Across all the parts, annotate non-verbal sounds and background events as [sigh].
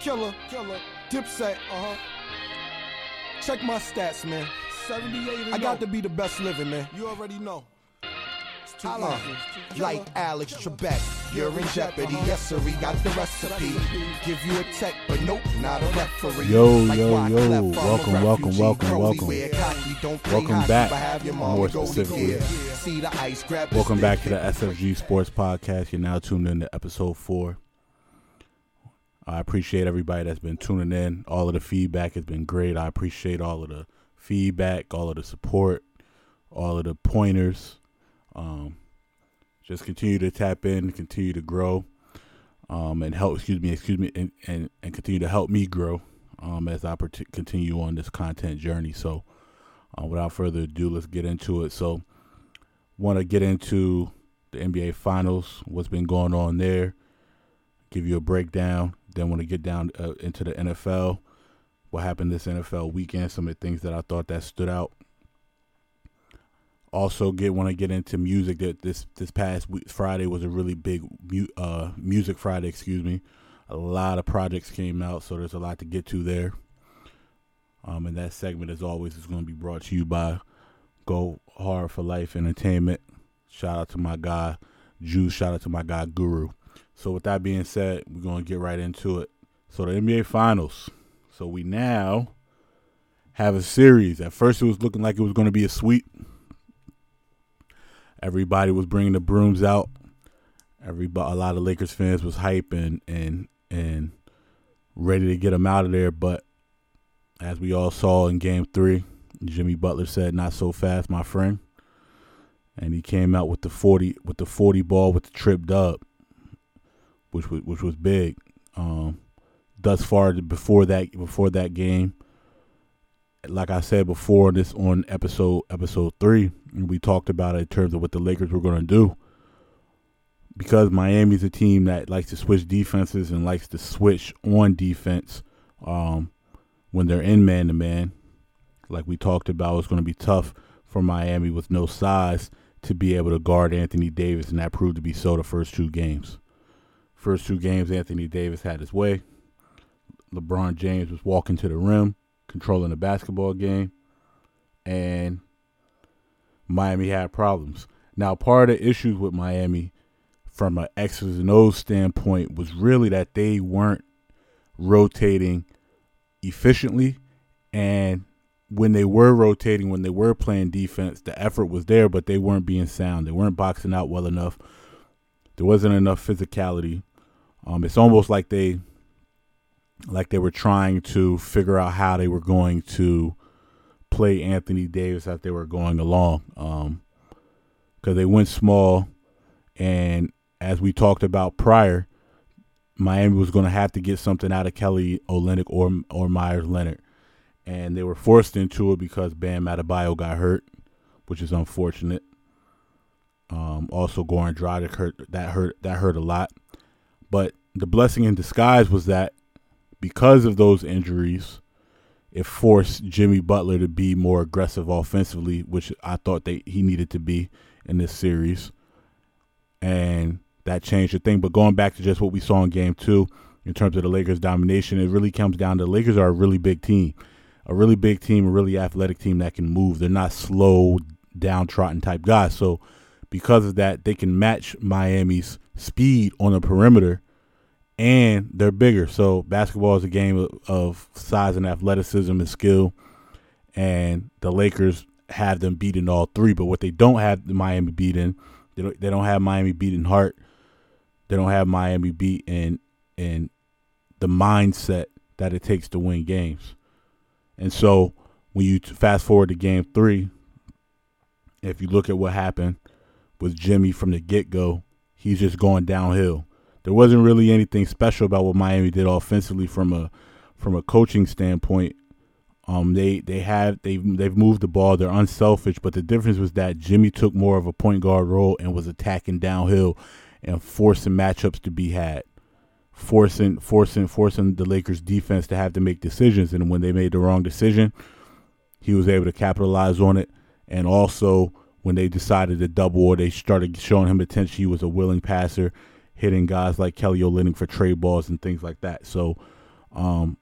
Killer, killer. Dipset, uh huh. Check my stats, man. 78 I got to be the best living, man. You already know. Uh, like Alex Trebek, you're in jeopardy. Yes, sir, we got the recipe. Give you a tech, but nope, not a referee. Yo, Like yo, Wyclef, yo. I'm Welcome, welcome, welcome, welcome. don't Welcome hockey, back, have your mama more to specifically. gear. See the ice, grab Welcome back to the SFG Sports Podcast. You're now tuned in to episode four. I appreciate everybody that's been tuning in. All of the feedback has been great. I appreciate all of the feedback, all of the support, all of the pointers. Um, just continue to tap in, continue to grow, um, and help. Excuse me, excuse me, and and, and continue to help me grow um, as I continue on this content journey. So, uh, without further ado, let's get into it. So want to get into the NBA Finals, what's been going on there, give you a breakdown. Then want to get down uh, into the NFL, what happened this NFL weekend, some of the things that I thought that stood out. Also, get want to get into music. That this this past week, Friday was a really big uh, music Friday. Excuse me, a lot of projects came out, so there's a lot to get to there. Um, and that segment, as always, is going to be brought to you by Go Hard for Life Entertainment. Shout out to my guy, Juice. Shout out to my guy, Guru. So, with that being said, we're going to get right into it. So, the NBA Finals. So, we now have a series. At first, it was looking like it was going to be a sweep. Everybody was bringing the brooms out. Everybody, a lot of Lakers fans was hype and and and ready to get them out of there. But as we all saw in Game Three, Jimmy Butler said, "Not so fast, my friend," and he came out with the forty with the forty ball with the trip dub, which was which was big. Um, thus far, before that before that game, like I said before, this on episode episode three, we talked about it in terms of what the Lakers were going to do. Because Miami's a team that likes to switch defenses and likes to switch on defense um, when they're in man to man. Like we talked about, it's going to be tough for Miami with no size to be able to guard Anthony Davis, and that proved to be so the first two games. First two games, Anthony Davis had his way. LeBron James was walking to the rim, controlling the basketball game, and Miami had problems. Now, part of the issues with Miami from an X's and O's standpoint was really that they weren't rotating efficiently and when they were rotating, when they were playing defense, the effort was there, but they weren't being sound. They weren't boxing out well enough. There wasn't enough physicality. Um, it's almost like they like they were trying to figure out how they were going to play Anthony Davis as they were going along. Um, because they went small, and as we talked about prior, Miami was going to have to get something out of Kelly Olynyk or or Meyers Leonard, and they were forced into it because Bam Adebayo got hurt, which is unfortunate. Um, also, Goran Dragic hurt that hurt that hurt a lot, but the blessing in disguise was that because of those injuries, it forced Jimmy Butler to be more aggressive offensively, which I thought they he needed to be in this series, and that changed the thing. But going back to just what we saw in Game Two, in terms of the Lakers' domination, it really comes down to the Lakers are a really big team, a really big team, a really athletic team that can move. They're not slow, downtrodden type guys. So because of that, they can match Miami's speed on the perimeter, and they're bigger. So basketball is a game of, size and athleticism and skill, and the Lakers have them beating all three. But what they don't have the Miami beating, they don't, they don't have Miami beating heart. They don't have Miami beat in in the mindset that it takes to win games. And so when you fast forward to game three, if you look at what happened with Jimmy from the get go, he's just going downhill. There wasn't really anything special about what Miami did offensively from a from a coaching standpoint. Um, they they have they they've moved the ball. They're unselfish, but the difference was that Jimmy took more of a point guard role and was attacking downhill and forcing matchups to be had, forcing forcing forcing the Lakers defense to have to make decisions. And when they made the wrong decision, he was able to capitalize on it. And also when they decided to double or they started showing him attention, he was a willing passer, hitting guys like Kelly Olynyk for trade balls and things like that. So Um,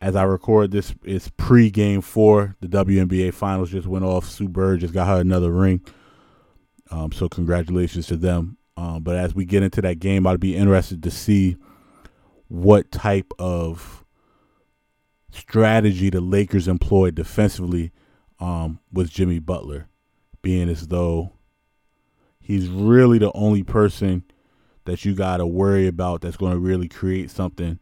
as I record this, it's pre game four. The WNBA finals just went off. Sue Bird just got her another ring. Um, so congratulations to them. Um, but as we get into that game, I'd be interested to see what type of strategy the Lakers employed defensively um, with Jimmy Butler, being as though he's really the only person that you got to worry about that's going to really create something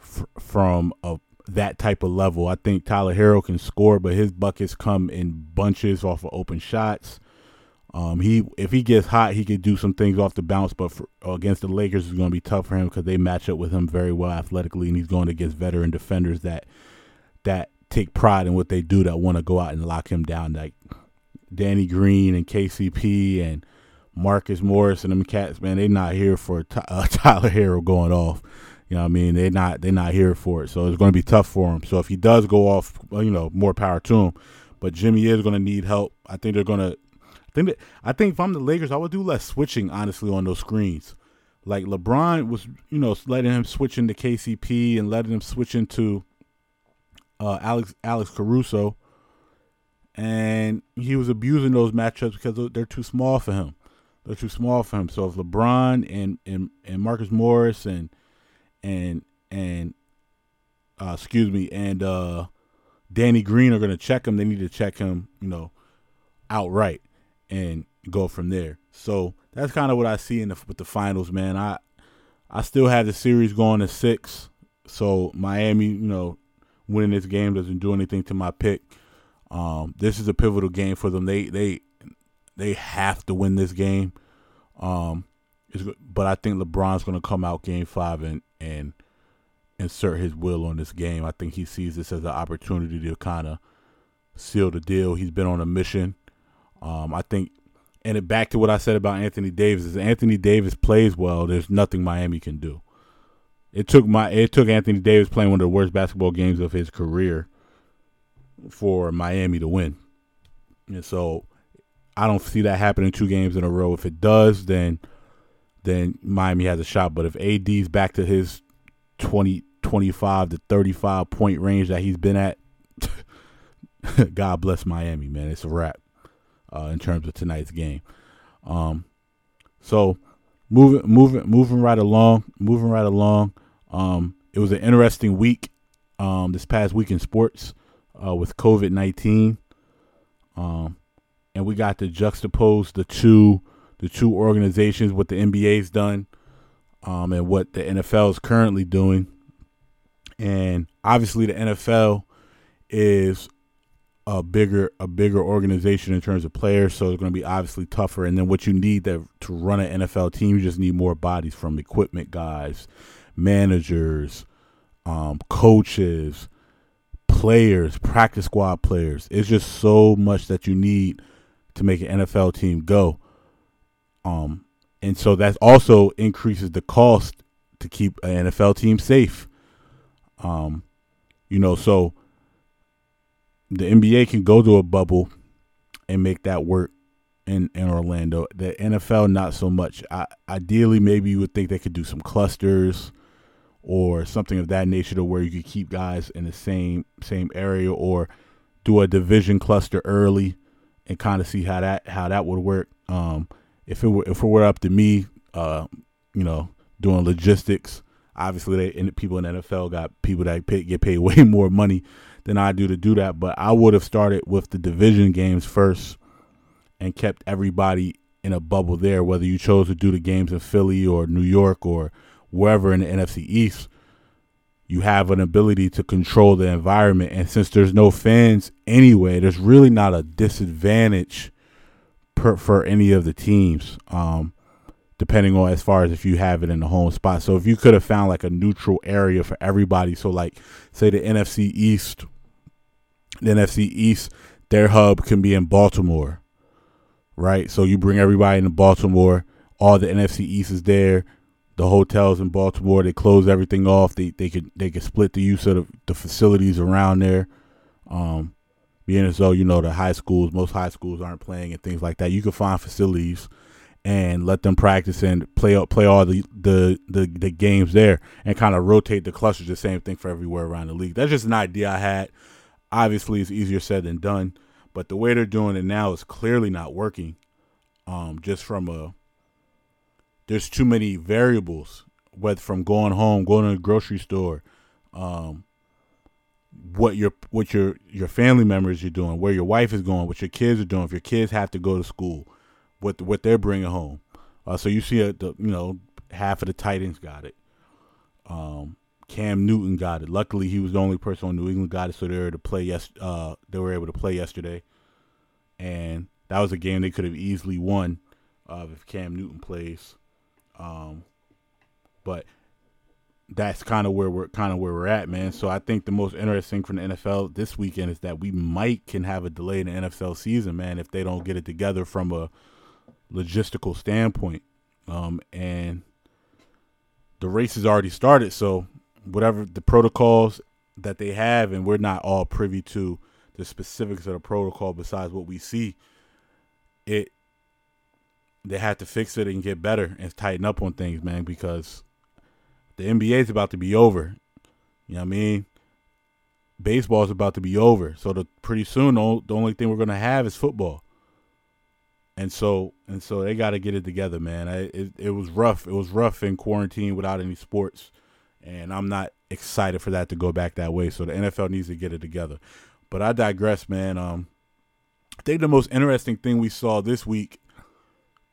f- from a that type of level. I think Tyler Herro can score, but his buckets come in bunches off of open shots. Um, he if he gets hot, he could do some things off the bounce, but for, against the Lakers, it's going to be tough for him because they match up with him very well athletically, and he's going against veteran defenders that that take pride in what they do, that want to go out and lock him down, like Danny Green and KCP and Marcus Morris and them cats. Man, they not here for [laughs] uh, Tyler Herro going off. You know what I mean? They're not they're not here for it, so it's going to be tough for him. So if he does go off, you know, more power to him. But Jimmy is going to need help. I think they're going to I think that I think if I'm the Lakers, I would do less switching honestly on those screens. Like LeBron was, you know, letting him switch into KCP and letting him switch into uh, Alex Alex Caruso, and he was abusing those matchups because they're too small for him. They're too small for him. So if LeBron and and, and Marcus Morris and and and uh, excuse me and uh, Danny Green are going to check him, they need to check him, you know, outright and go from there. So that's kind of what I see in the, with the finals, man. I I still have the series going to six. So Miami, you know, winning this game doesn't do anything to my pick. Um, this is a pivotal game for them. They they they have to win this game. Um, but I think LeBron's going to come out game five and and insert his will on this game. I think he sees this as an opportunity to kind of seal the deal. He's been on a mission. Um, I think, and it, back to what I said about Anthony Davis is Anthony Davis plays well. There's nothing Miami can do. It took my it took Anthony Davis playing one of the worst basketball games of his career for Miami to win, and so I don't see that happening two games in a row. If it does, then then Miami has a shot. But if AD's back to his 20, 25 to 35 point range that he's been at, [laughs] God bless Miami, man. It's a wrap uh, in terms of tonight's game. Um, so moving, moving, moving right along, moving right along. Um, it was an interesting week um, this past week in sports uh, with COVID nineteen, um, and we got to juxtapose the two the two organizations, what the NBA's done, um, and what the NFL is currently doing. And obviously, the NFL is a bigger a bigger organization in terms of players, so it's going to be obviously tougher. And then what you need to to run an NFL team, you just need more bodies from equipment guys, managers, um, coaches, players, practice squad players. It's just so much that you need to make an NFL team go. Um, and so that also increases the cost to keep an NFL team safe. Um, you know, so the NBA can go to a bubble and make that work in, in Orlando. The NFL, not so much. I, ideally, maybe you would think they could do some clusters or something of that nature to where you could keep guys in the same same area or do a division cluster early and kind of see how that how that would work. Um, if it were if it were up to me, uh, you know, doing logistics, obviously they and people in the NFL got people that pay, get paid [laughs] way more money than I do to do that. But I would have started with the division games first and kept everybody in a bubble there, whether you chose to do the games in Philly or New York or wherever in the NFC East. You have an ability to control the environment. And since there's no fans anyway, there's really not a disadvantage per, for any of the teams. Um, depending on as far as if you have it in the home spot. So if you could have found like a neutral area for everybody, so like say the NFC East the NFC East, their hub can be in Baltimore, right? So you bring everybody into Baltimore. All the NFC East is there. The hotels in Baltimore, they close everything off. They they could they could split the use of the, the facilities around there. Um, being as though you know the high schools, most high schools aren't playing and things like that. You can find facilities and let them practice and play play all the the the, the games there and kind of rotate the clusters. The same thing for everywhere around the league. That's just an idea I had. Obviously, it's easier said than done, but the way they're doing it now is clearly not working. Um, just from a there's too many variables, whether from going home, going to the grocery store, um, what your what your your family members are doing, where your wife is going, what your kids are doing. If your kids have to go to school, what what they're bringing home. Uh, so you see, a, the you know half of the Titans got it. Um, Cam Newton got it. Luckily, he was the only person on New England got it, so they were to play. Yes, uh, they were able to play yesterday, and that was a game they could have easily won uh, if Cam Newton plays. Um, but that's kind of where we're kind of where we're at, man. So I think the most interesting for the NFL this weekend is that we might can have a delay in the NFL season, man, if they don't get it together from a logistical standpoint. Um, and the race has already started, so whatever the protocols that they have, and we're not all privy to the specifics of the protocol besides what we see. It they have to fix it and get better and tighten up on things, man, because the NBA is about to be over. You know what I mean? Baseball is about to be over. So the pretty soon the only thing we're gonna have is football. And so and so they got to get it together, man. I, it it was rough. It was rough in quarantine without any sports, and I'm not excited for that to go back that way. So the NFL needs to get it together. But I digress, man. Um, I think the most interesting thing we saw this week,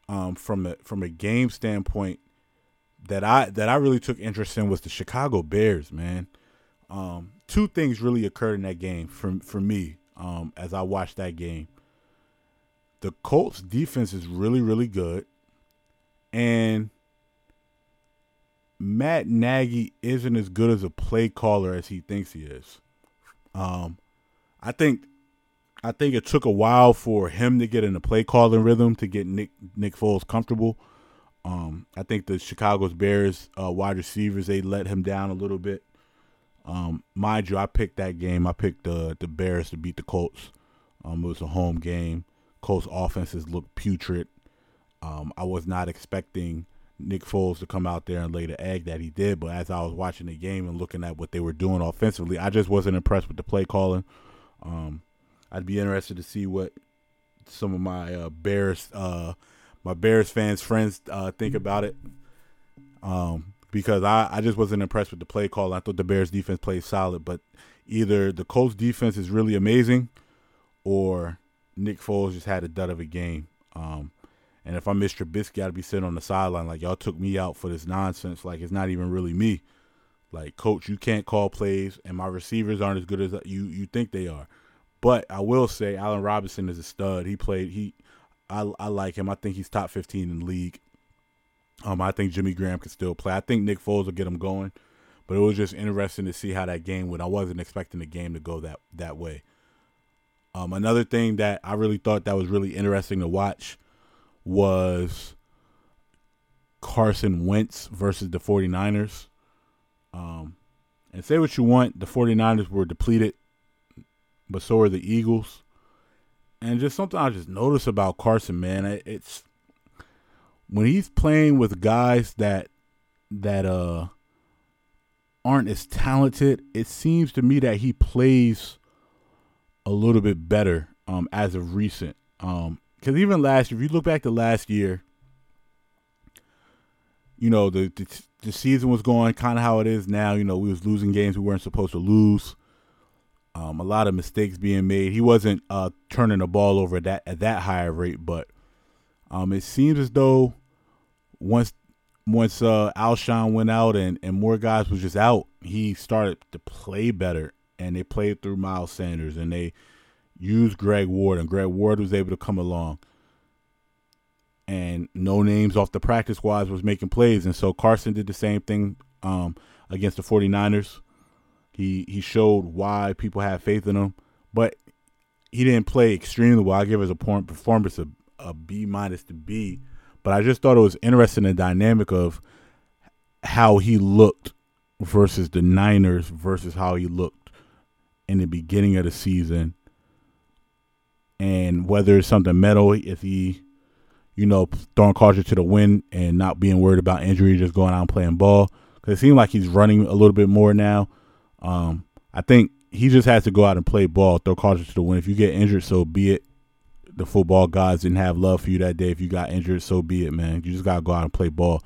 um, from a from a game standpoint, that I that I really took interest in was the Chicago Bears, man. Um, two things really occurred in that game for for me um, as I watched that game. The Colts defense is really really good, and Matt Nagy isn't as good as a play caller as he thinks he is. Um, I think I think it took a while for him to get in the play calling rhythm to get Nick Nick Foles comfortable. Um, I think the Chicago's Bears uh, wide receivers they let him down a little bit. Um, mind you, I picked that game. I picked the the Bears to beat the Colts. Um, it was a home game. Colts offenses looked putrid. Um, I was not expecting Nick Foles to come out there and lay the egg that he did, but as I was watching the game and looking at what they were doing offensively, I just wasn't impressed with the play calling. Um, I'd be interested to see what some of my uh, Bears uh, my Bears fans friends uh, think about it. Um, because I, I just wasn't impressed with the play call. I thought the Bears defense played solid, but either the Colts defense is really amazing, or Nick Foles just had a dud of a game. Um, and if I'm Mr. Trubisky, I'd be sitting on the sideline like y'all took me out for this nonsense. Like it's not even really me. Like coach, you can't call plays, and my receivers aren't as good as you you think they are. But I will say, Allen Robinson is a stud. He played he I, I like him. I think he's top 15 in the league. Um, I think Jimmy Graham can still play. I think Nick Foles will get him going, but it was just interesting to see how that game went. I wasn't expecting the game to go that that way. Um, another thing that I really thought that was really interesting to watch was Carson Wentz versus the 49ers. Um, and say what you want, the 49ers were depleted, but so are the Eagles and just something I just noticed about Carson, man. It's when he's playing with guys that that uh aren't as talented. It seems to me that he plays a little bit better um as of recent. Um, because even last, year, if you look back to last year, you know the the, the season was going kind of how it is now. You know we was losing games we weren't supposed to lose. Um, a lot of mistakes being made. He wasn't uh, turning the ball over at that at that higher rate, but um, it seems as though once once uh, Alshon went out and, and more guys was just out, he started to play better, and they played through Miles Sanders, and they used Greg Ward, and Greg Ward was able to come along. And no names off the practice squads was making plays, and so Carson did the same thing um, against the 49ers. He he showed why people have faith in him, but he didn't play extremely well. I give his performance a, a B minus to B, but I just thought it was interesting the dynamic of how he looked versus the Niners versus how he looked in the beginning of the season, and whether it's something mental if he, you know, throwing caution to the wind and not being worried about injury, just going out and playing ball. Because it seems like he's running a little bit more now. Um, I think he just has to go out and play ball, throw caution to the wind. If you get injured, so be it. The football gods didn't have love for you that day. If you got injured, so be it, man. You just gotta go out and play ball.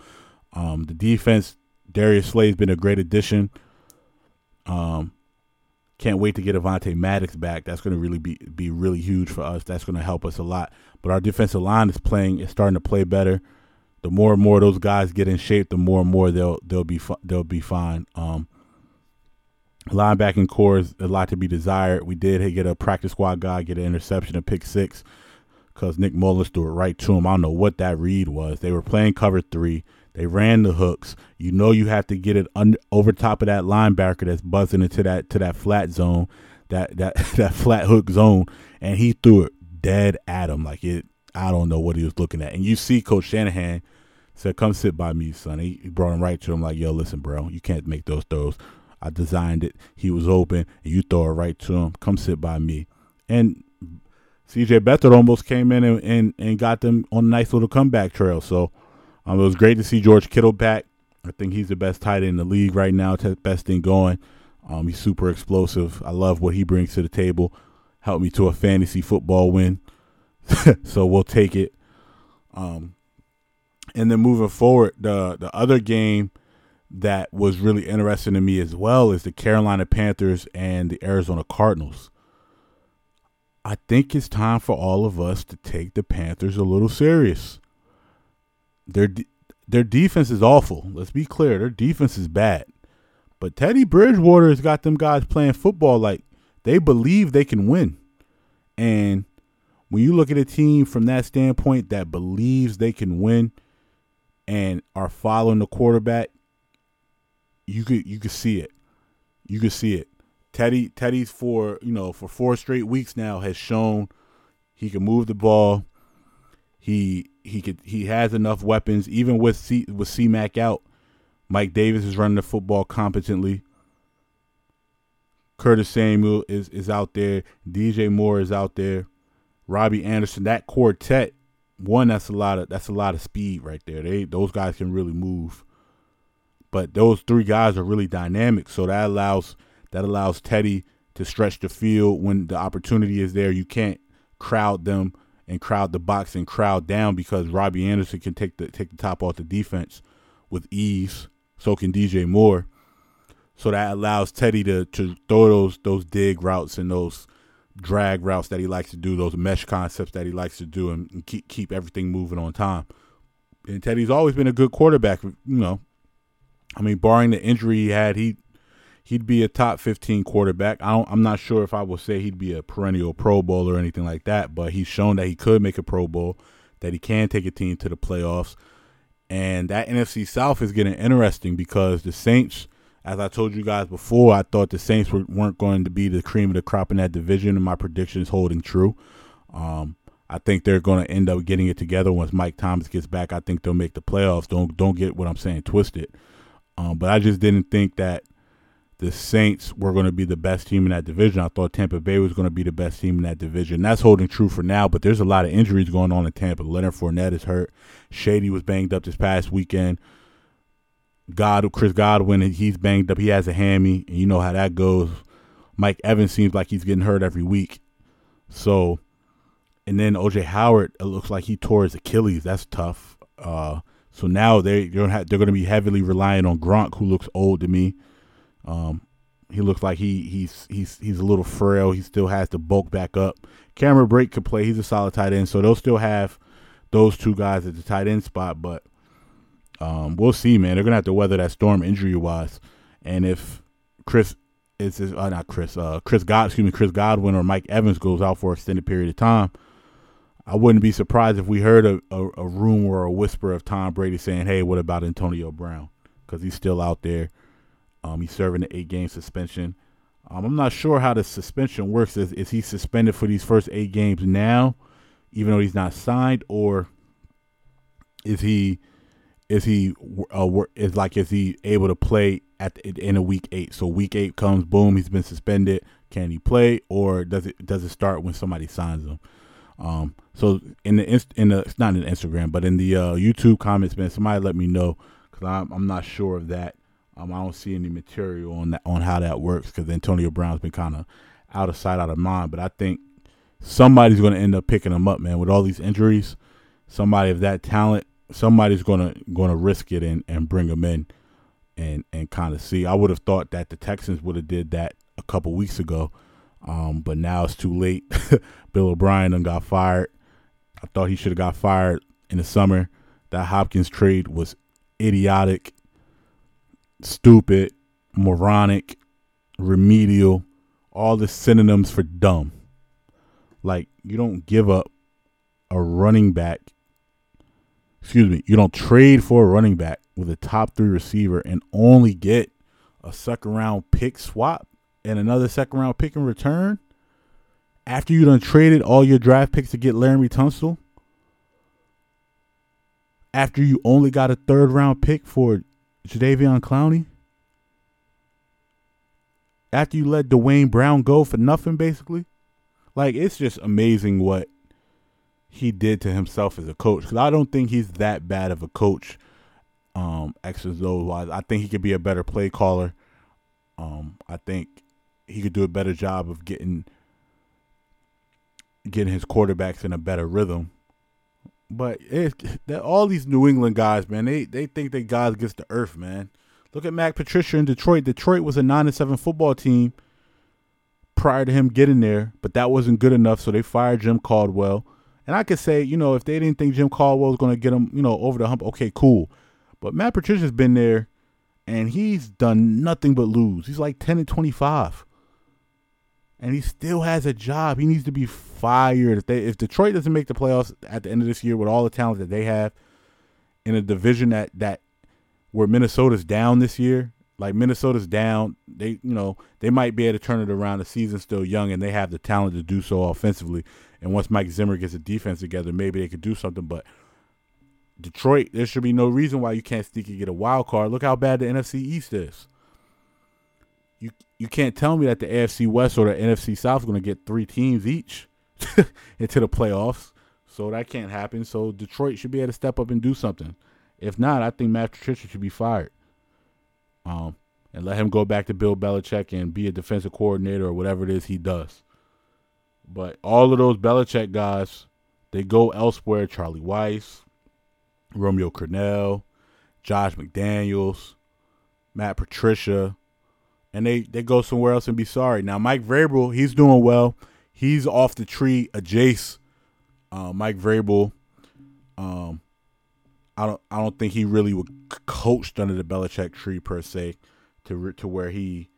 Um, the defense, Darius Slay's been a great addition. Um, can't wait to get Avonte Maddox back. That's going to really be be really huge for us. That's going to help us a lot. But our defensive line is playing, is starting to play better. The more and more those guys get in shape, the more and more they'll they'll be they'll be fine. Um, linebacking core is a lot to be desired. We did get a practice squad guy get an interception, a pick six, because Nick Mullens threw it right to him. I don't know what that read was. They were playing cover three. They ran the hooks. You know you have to get it under, over top of that linebacker that's buzzing into that to that flat zone, that that [laughs] that flat hook zone, and he threw it dead at him like it. I don't know what he was looking at. And you see Coach Shanahan said, "Come sit by me, son." He, he brought him right to him like, "Yo, listen, bro, you can't make those throws. I designed it. He was open, and you throw it right to him. Come sit by me." And CJ Beathard almost came in and, and, and got them on a nice little comeback trail. So um, it was great to see George Kittle back. I think he's the best tight end in the league right now. Best thing going. Um, he's super explosive. I love what he brings to the table. Helped me to a fantasy football win, [laughs] so we'll take it. Um, and then moving forward, the the other game that was really interesting to me as well is the Carolina Panthers and the Arizona Cardinals. I think it's time for all of us to take the Panthers a little serious. Their their defense is awful. Let's be clear, their defense is bad. But Teddy Bridgewater has got them guys playing football like they believe they can win. And when you look at a team from that standpoint that believes they can win and are following the quarterback, you could you could see it. You could see it. Teddy Teddy's for you know for four straight weeks now has shown he can move the ball. He he could he has enough weapons even with C with C Mac out. Mike Davis is running the football competently. Curtis Samuel is is out there. DJ Moore is out there. Robbie Anderson. That quartet, one that's a lot of that's a lot of speed right there. They those guys can really move. But those three guys are really dynamic, so that allows that allows Teddy to stretch the field when the opportunity is there. You can't crowd them and crowd the box and crowd down because Robbie Anderson can take the take the top off the defense with ease. So can DJ Moore. So that allows Teddy to to throw those those dig routes and those drag routes that he likes to do, those mesh concepts that he likes to do, and, and keep keep everything moving on time. And Teddy's always been a good quarterback. You know, I mean, barring the injury he had, he he'd be a top 15 quarterback. I I'm not sure if I would say he'd be a perennial Pro Bowl or anything like that, but he's shown that he could make a Pro Bowl, that he can take a team to the playoffs. And that NFC South is getting interesting because the Saints, as I told you guys before, I thought the Saints were, weren't going to be the cream of the crop in that division, and my prediction is holding true. Um, I think they're going to end up getting it together once Mike Thomas gets back. I think they'll make the playoffs. Don't don't get what I'm saying twisted. Um, but I just didn't think that the Saints were going to be the best team in that division. I thought Tampa Bay was going to be the best team in that division. That's holding true for now, but there's a lot of injuries going on in Tampa. Leonard Fournette is hurt. Shady was banged up this past weekend. God, Chris Godwin, he's banged up. He has a hammy, and you know how that goes. Mike Evans seems like he's getting hurt every week. So, and then OJ Howard, it looks like he tore his Achilles. That's tough. Uh, so now they they're they're going to be heavily relying on Gronk, who looks old to me. Um, he looks like he he's he's he's a little frail. He still has to bulk back up. Cameron Brate could play. He's a solid tight end, so they'll still have those two guys at the tight end spot. But um, we'll see, man. They're gonna have to weather that storm injury wise. And if Chris is uh, not Chris, uh, Chris God, excuse me, Chris Godwin or Mike Evans goes out for an extended period of time, I wouldn't be surprised if we heard a, a, a rumor or a whisper of Tom Brady saying, "Hey, what about Antonio Brown?" Because he's still out there um, he's serving an eight game suspension. Um, I'm not sure how the suspension works. Is, is he suspended for these first eight games now, even though he's not signed, or is he is he uh, is like is he able to play at the, in a week eight? So week eight comes, boom, he's been suspended. Can he play, or does it does it start when somebody signs him? Um, so in the in the it's not in Instagram, but in the uh, YouTube comments, man, somebody let me know because I'm I'm not sure of that. Um, I don't see any material on that on how that works because Antonio Brown's been kind of out of sight, out of mind. But I think somebody's going to end up picking him up, man. With all these injuries, somebody of that talent, somebody's going to going to risk it and and bring him in and and kind of see. I would have thought that the Texans would have did that a couple weeks ago, um, but now it's too late. [laughs] Bill O'Brien done got fired. I thought he should have got fired in the summer. That Hopkins trade was idiotic, stupid, moronic, remedial, all the synonyms for dumb. Like you don't give up a running back. Excuse me, you don't trade for a running back with a top three receiver and only get a second round pick swap and another second round pick in return after you done traded all your draft picks to get Laremy Tunsil, after you only got a third round pick for Jadeveon Clowney, after you let Duane Brown go for nothing, basically, like it's just amazing what he did to himself as a coach. Because I don't think he's that bad of a coach, um, X's O's wise. I think he could be a better play caller. Um, I think he could do a better job of getting getting his quarterbacks in a better rhythm. But it's all these New England guys, man. They they think they guys gets the earth, man. Look at Matt Patricia in Detroit. Detroit was a nine and seven football team prior to him getting there, but that wasn't good enough, so they fired Jim Caldwell. And I could say, you know, if they didn't think Jim Caldwell was going to get him, you know, over the hump, okay, cool. But Matt Patricia's been there, and he's done nothing but lose. He's like ten and twenty five and he still has a job. He needs to be fired. If they if Detroit doesn't make the playoffs at the end of this year with all the talent that they have in a division that that where Minnesota's down this year, like Minnesota's down, they you know, they might be able to turn it around. The season's still young and they have the talent to do so offensively. And once Mike Zimmer gets a defense together, maybe they could do something. But Detroit, there should be no reason why you can't sneak and get a wild card. Look how bad the NFC East is you you can't tell me that the AFC West or the NFC South is going to get three teams each [laughs] into the playoffs. So that can't happen. So Detroit should be able to step up and do something. If not, I think Matt Patricia should be fired. Um, and let him go back to Bill Belichick and be a defensive coordinator or whatever it is he does. But all of those Belichick guys, they go elsewhere. Charlie Weis, Romeo Crennel, Josh McDaniels, Matt Patricia and they they go somewhere else and be sorry. Now Mike Vrabel, he's doing well. He's off the tree. A Jace, uh, Mike Vrabel. Um, I don't I don't think he really would coached under the Belichick tree per se, to to where he,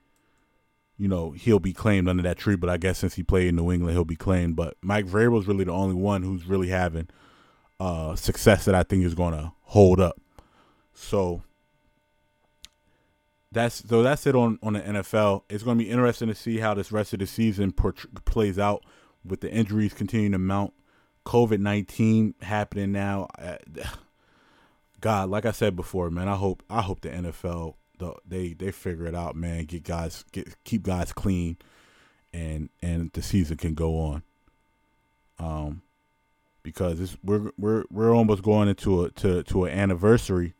you know, he'll be claimed under that tree. But I guess since he played in New England, he'll be claimed. But Mike Vrabel is really the only one who's really having uh, success that I think is going to hold up. So that's so that's it on on the NFL. It's going to be interesting to see how this rest of the season plays out with the injuries continuing to mount. COVID nineteen happening now. [sighs] God, like I said before, man, I hope I hope the NFL the, they they figure it out, man. Get guys get keep guys clean, and and the season can go on. Um, because it's, we're we're we're almost going into a to to an anniversary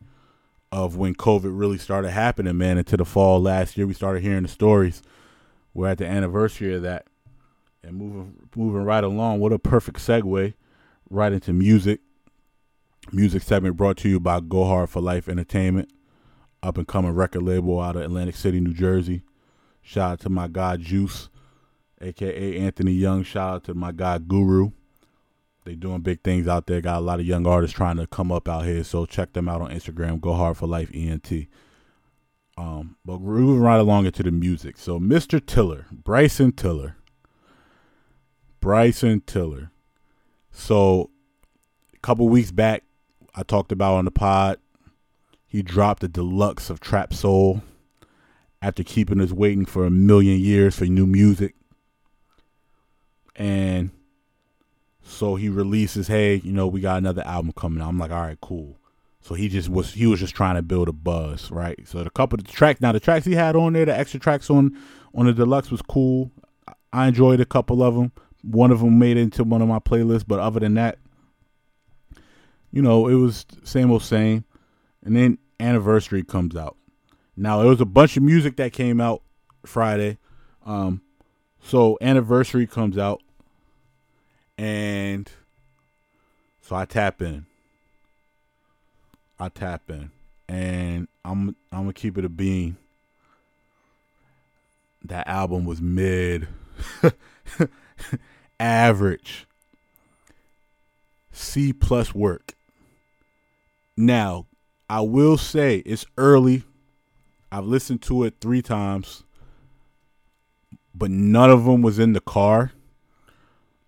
of when COVID really started happening, man. Into the fall last year, we started hearing the stories. We're at the anniversary of that, and moving moving right along. What a perfect segue right into music. Music segment brought to you by Go Hard for Life Entertainment, up and coming record label out of Atlantic City, New Jersey. Shout out to my guy Juice, aka Anthony Young. Shout out to my guy Guru. They doing big things out there. Got a lot of young artists trying to come up out here. So check them out on Instagram. Go hard for life ENT. Um, but we're moving right along into the music. So Mr. Tiller, Bryson Tiller. Bryson Tiller. So a couple weeks back, I talked about on the pod, he dropped a deluxe of Trap Soul after keeping us waiting for a million years for new music. And so he releases, hey, you know, we got another album coming. I'm like, all right, cool. So he just was he was just trying to build a buzz, right? So the couple of the tracks now the tracks he had on there, the extra tracks on on the deluxe was cool. I enjoyed a couple of them. one of them made it into one of my playlists, but other than that, you know, it was same old same. And then anniversary comes out. Now there was a bunch of music that came out Friday. Um, so anniversary comes out, and so I tap in. I tap in, and I'm I'm gonna keep it a bean. That album was mid, [laughs] average, C plus work. Now, I will say it's early. I've listened to it three times, but none of them was in the car.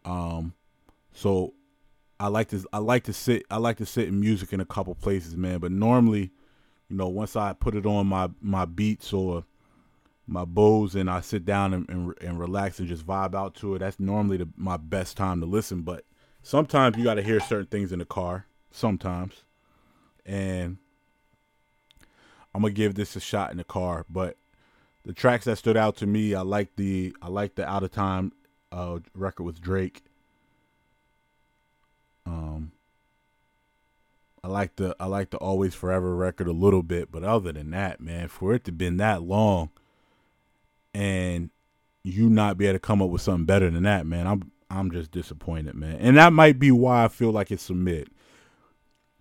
Um, so I like to I like to sit I like to sit in music in a couple places, man. But normally, you know, once I put it on my my beats or my Bose and I sit down and, and, and relax and just vibe out to it, that's normally the, my best time to listen. But sometimes you got to hear certain things in the car. Sometimes, and I'm gonna give this a shot in the car. But the tracks that stood out to me, I like the I like the Out of Time uh, record with Drake. Um, I like the I like the Always Forever record a little bit, but other than that, man, for it to been that long, and you not be able to come up with something better than that, man, I'm I'm just disappointed, man. And that might be why I feel like it's mid.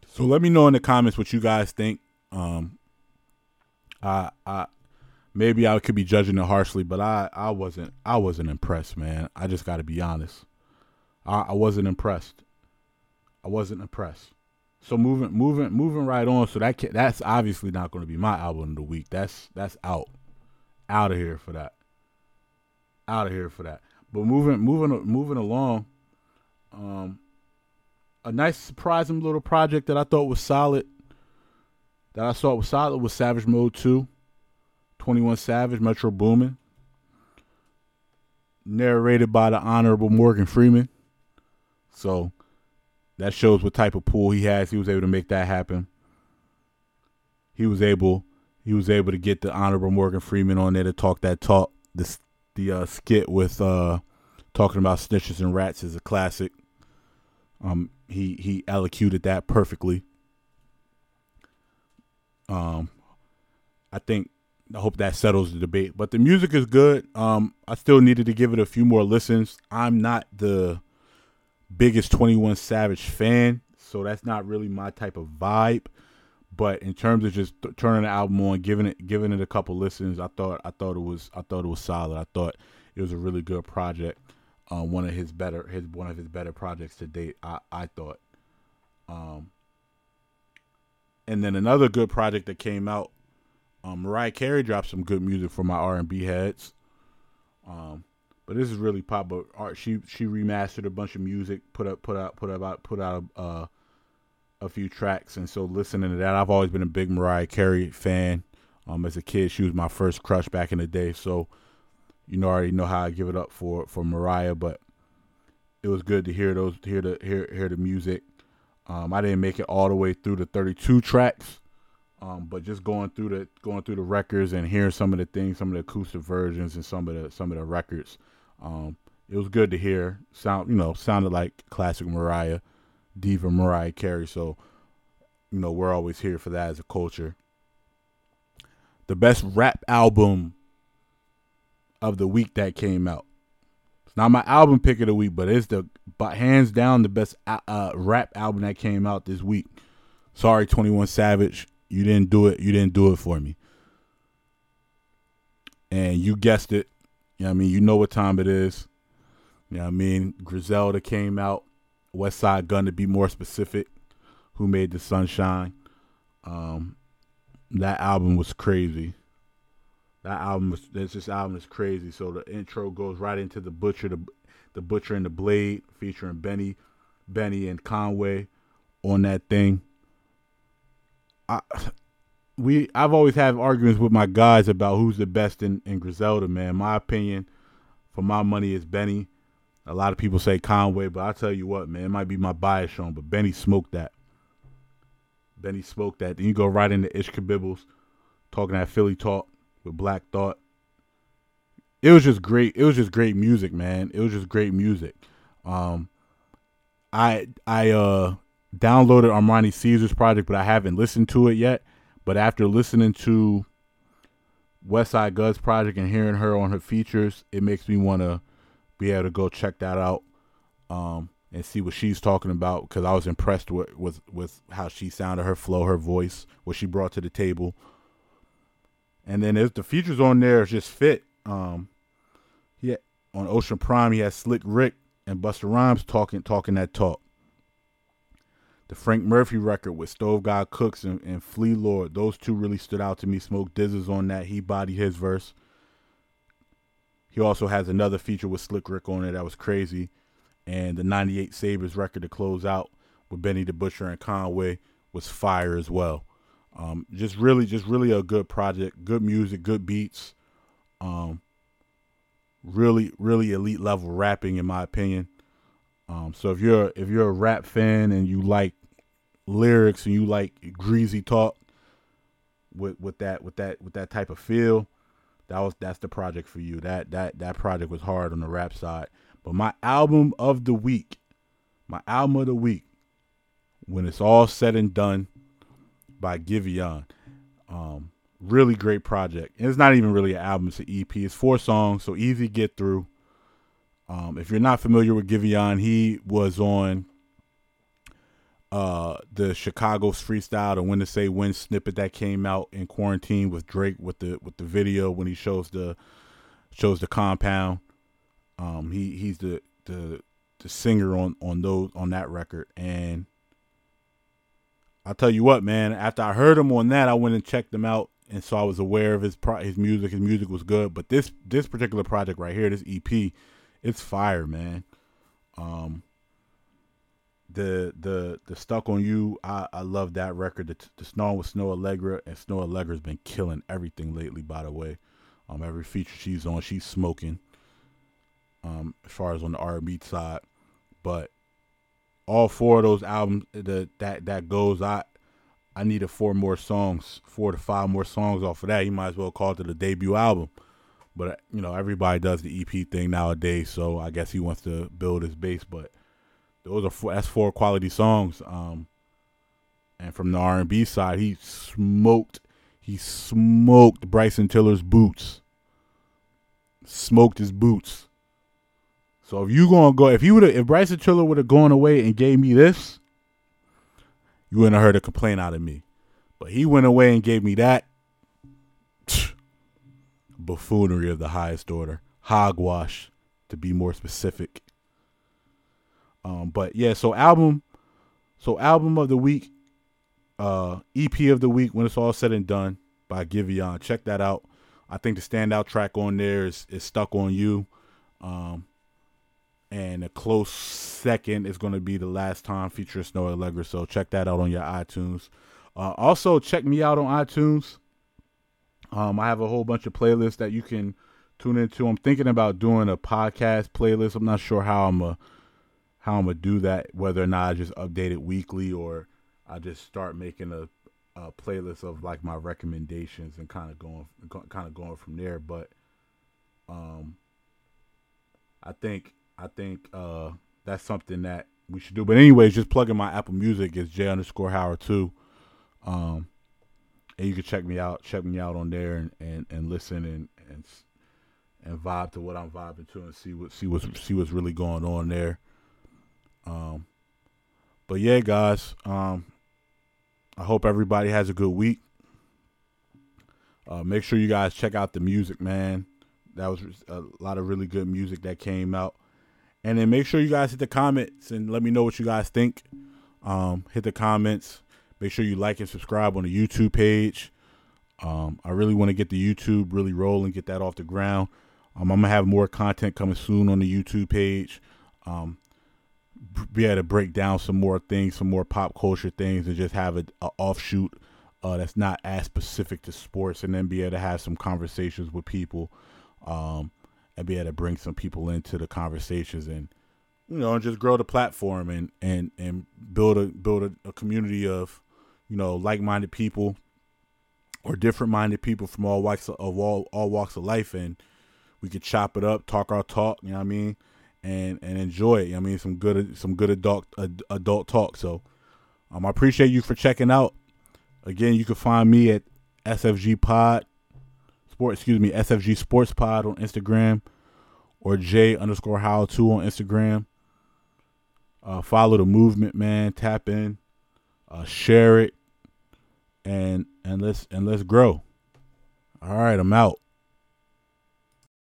So let me know in the comments what you guys think. Um, I I maybe I could be judging it harshly, but I I wasn't I wasn't impressed, man. I just got to be honest. I, I wasn't impressed. I wasn't impressed. So moving moving moving right on. So that can, that's obviously not going to be my album of the week. That's that's out, out of here for that. Out of here for that. But moving moving moving along, um, a nice surprising little project that I thought was solid. That I thought was solid was Savage Mode 2. 21 Savage, Metro Boomin. Narrated by the Honorable Morgan Freeman. So that shows what type of pool he has. He was able to make that happen. He was able he was able to get the Honorable Morgan Freeman on there to talk that talk. This the uh, skit with uh, talking about snitches and rats is a classic. Um, he he elocuted that perfectly. Um, I think I hope that settles the debate. But the music is good. Um, I still needed to give it a few more listens. I'm not the biggest 21 Savage fan, so that's not really my type of vibe. But in terms of just th- turning the album on, giving it giving it a couple listens, I thought I thought it was I thought it was solid. I thought it was a really good project. Uh, one of his better his one of his better projects to date. I I thought. Um, and then another good project that came out um, Mariah Carey dropped some good music for my R and B heads. Um, but this is really pop. But art, she she remastered a bunch of music, put up put out put out put out uh, a few tracks, and so listening to that, I've always been a big Mariah Carey fan. Um, as a kid, she was my first crush back in the day. So, you know, I already know how I give it up for for Mariah. But it was good to hear those, hear the hear hear the music. Um, I didn't make it all the way through the 32 tracks. Um, but just going through the going through the records and hearing some of the things, some of the acoustic versions and some of the some of the records, um, it was good to hear. Sound you know sounded like classic Mariah, diva Mariah Carey. So, you know we're always here for that as a culture. The best rap album of the week that came out. It's not my album pick of the week, but it's the but hands down the best uh, rap album that came out this week. Sorry, Twenty One Savage you didn't do it. You didn't do it for me. And you guessed it. You know I mean? You know what time it is. You know I mean? Griselda came out. Westside Gunn to be more specific. Who made the sunshine? Um, that album was crazy. That album was this, this album is crazy. So the intro goes right into the butcher, the the butcher and the blade, featuring Benny, Benny and Conway on that thing. I, we I've always had arguments with my guys about who's the best in, in Griselda, man. My opinion, for my money, is Benny. A lot of people say Conway, but I tell you what, man, it might be my bias shown, but Benny smoked that. Benny smoked that. Then you go right into Ishkabibble's, talking that Philly talk with Black Thought. it was just great. It was just great music, man. It was just great music. Um, I I uh downloaded Armani Caesar's project, but I haven't listened to it yet. But after listening to Westside Gunn's project and hearing her on her features, it makes me want to be able to go check that out um, and see what she's talking about because I was impressed with, with with how she sounded, her flow, her voice, what she brought to the table. And then there's the features on there just fit. Um, yeah, on Ocean Prime, he has Slick Rick and Busta Rhymes talking talking that talk. The Frank Murphy record with Stove God Cooks and, and Flee Lord, those two really stood out to me. Smoke DZA's on that. He bodied his verse. He also has another feature with Slick Rick on it that was crazy. And the 98 Sabres record to close out with Benny the Butcher and Conway was fire as well. Um, just really, just really a good project. Good music, good beats. Um, really, really elite level rapping, in my opinion. Um, so if you're if you're a rap fan and you like lyrics and you like greasy talk with with that with that with that type of feel, that was that's the project for you. That that that project was hard on the rap side. But my album of the week, my album of the week, when it's all said and done, by Giveon. Um, really great project. And it's not even really an album; it's an EP. It's four songs, so easy to get through. Um, if you're not familiar with Giveon, he was on uh, the Chicago's freestyle, the "When to Say When" snippet that came out in quarantine with Drake with the with the video when he shows the shows the compound. Um, he he's the the the singer on on those on that record, and I'll tell you what, man. After I heard him on that, I went and checked him out, and so I was aware of his pro- his music. His music was good, but this this particular project right here, this EP, it's fire, man. Um, the the the stuck on you, I I love that record. The, the snow with Snoh Aalegra and Snoh Aalegra's been killing everything lately. By the way, um, every feature she's on, she's smoking. Um, as far as on the R&B side, but all four of those albums the, that that goes, I I needed four more songs, four to five more songs off of that. You might as well call it the debut album. But you know, everybody does the EP thing nowadays, so I guess he wants to build his base. But those are four, that's four quality songs. Um, and from the R and B side, he smoked. He smoked Bryson Tiller's boots. Smoked his boots. So if you gonna go, if he would if Bryson Tiller would have gone away and gave me this, you wouldn't have heard a complaint out of me. But he went away and gave me that buffoonery of the highest order, hogwash, to be more specific. Um, but yeah, so album, so album of the week, uh, EP of the week when it's all said and done by Giveon. Check that out. I think the standout track on there is, is "Stuck on You," um, and a close second is going to be "The Last Time" featuring Snoh Aalegra. So check that out on your iTunes. Uh, also, check me out on iTunes. Um, I have a whole bunch of playlists that you can tune into. I'm thinking about doing a podcast playlist. I'm not sure how I'm a how I'm gonna do that. Whether or not I just update it weekly or I just start making a, a playlist of like my recommendations and kind of going kind of going from there. But um, I think I think uh, that's something that we should do. But anyways, just plugging my Apple Music is J underscore Howard two. Um, and you can check me out, check me out on there, and, and, and listen and and and vibe to what I'm vibing to, and see what see what's see what's really going on there. Um, but yeah, guys, um, I hope everybody has a good week. Uh, make sure you guys check out the music, man. That was a lot of really good music that came out. And then make sure you guys hit the comments and let me know what you guys think. Um, hit the comments. Make sure you like and subscribe on the YouTube page. Um, I really want to get the YouTube really rolling, get that off the ground. Um, I'm gonna have more content coming soon on the YouTube page. Um, be able to break down some more things, some more pop culture things, and just have a, a offshoot uh, that's not as specific to sports, and then be able to have some conversations with people, um, and be able to bring some people into the conversations, and you know, just grow the platform and and and build a build a, a community of you know like-minded people or different-minded people from all walks of all all walks of life, and we could chop it up, talk our talk. You know what I mean? And and enjoy it. You know I mean, some good some good adult adult talk. So, um, I appreciate you for checking out. Again, you can find me at SFG Pod, Sport. Excuse me, SFG Sports Pod on Instagram, or J underscore How Two on Instagram. Uh, follow the movement, man. Tap in, uh, share it, and and let's and let's grow. All right, I'm out.